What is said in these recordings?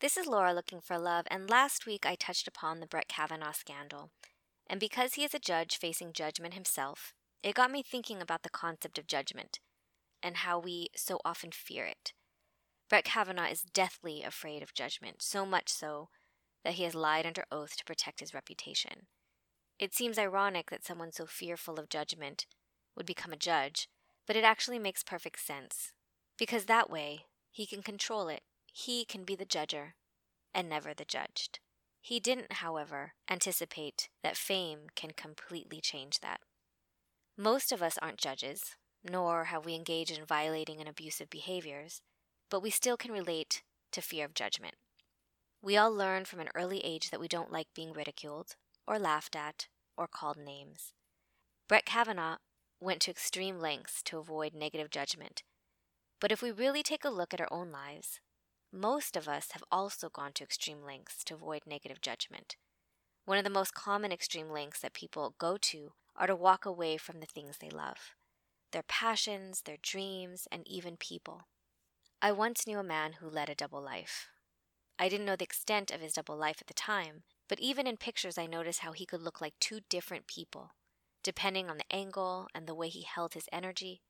This is Laura looking for love, and last week I touched upon the Brett Kavanaugh scandal. And because he is a judge facing judgment himself, it got me thinking about the concept of judgment and how we so often fear it. Brett Kavanaugh is deathly afraid of judgment, so much so that he has lied under oath to protect his reputation. It seems ironic that someone so fearful of judgment would become a judge, but it actually makes perfect sense. Because that way, he can control it he can be the judger and never the judged. He didn't, however, anticipate that fame can completely change that. Most of us aren't judges, nor have we engaged in violating and abusive behaviors, but we still can relate to fear of judgment. We all learn from an early age that we don't like being ridiculed, or laughed at, or called names. Brett Kavanaugh went to extreme lengths to avoid negative judgment. But if we really take a look at our own lives, most of us have also gone to extreme lengths to avoid negative judgment. One of the most common extreme lengths that people go to are to walk away from the things they love their passions, their dreams, and even people. I once knew a man who led a double life. I didn't know the extent of his double life at the time, but even in pictures, I noticed how he could look like two different people, depending on the angle and the way he held his energy.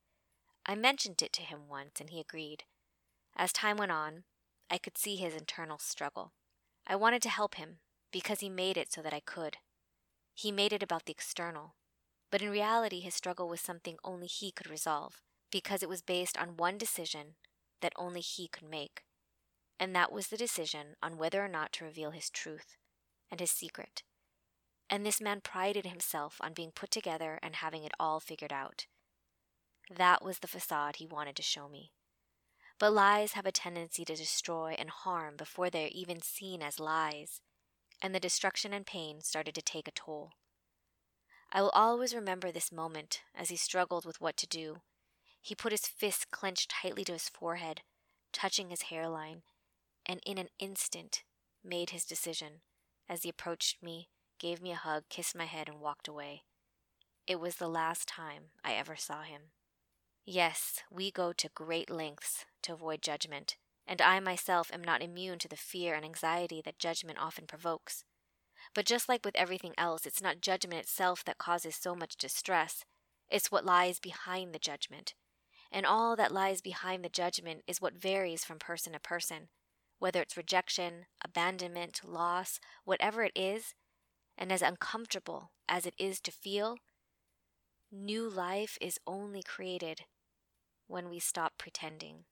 I mentioned it to him once, and he agreed. As time went on, I could see his internal struggle. I wanted to help him because he made it so that I could. He made it about the external, but in reality, his struggle was something only he could resolve because it was based on one decision that only he could make. And that was the decision on whether or not to reveal his truth and his secret. And this man prided himself on being put together and having it all figured out. That was the facade he wanted to show me. But lies have a tendency to destroy and harm before they are even seen as lies, and the destruction and pain started to take a toll. I will always remember this moment as he struggled with what to do. He put his fist clenched tightly to his forehead, touching his hairline, and in an instant made his decision as he approached me, gave me a hug, kissed my head, and walked away. It was the last time I ever saw him. Yes, we go to great lengths to avoid judgment, and I myself am not immune to the fear and anxiety that judgment often provokes. But just like with everything else, it's not judgment itself that causes so much distress, it's what lies behind the judgment. And all that lies behind the judgment is what varies from person to person, whether it's rejection, abandonment, loss, whatever it is, and as uncomfortable as it is to feel, new life is only created when we stop pretending.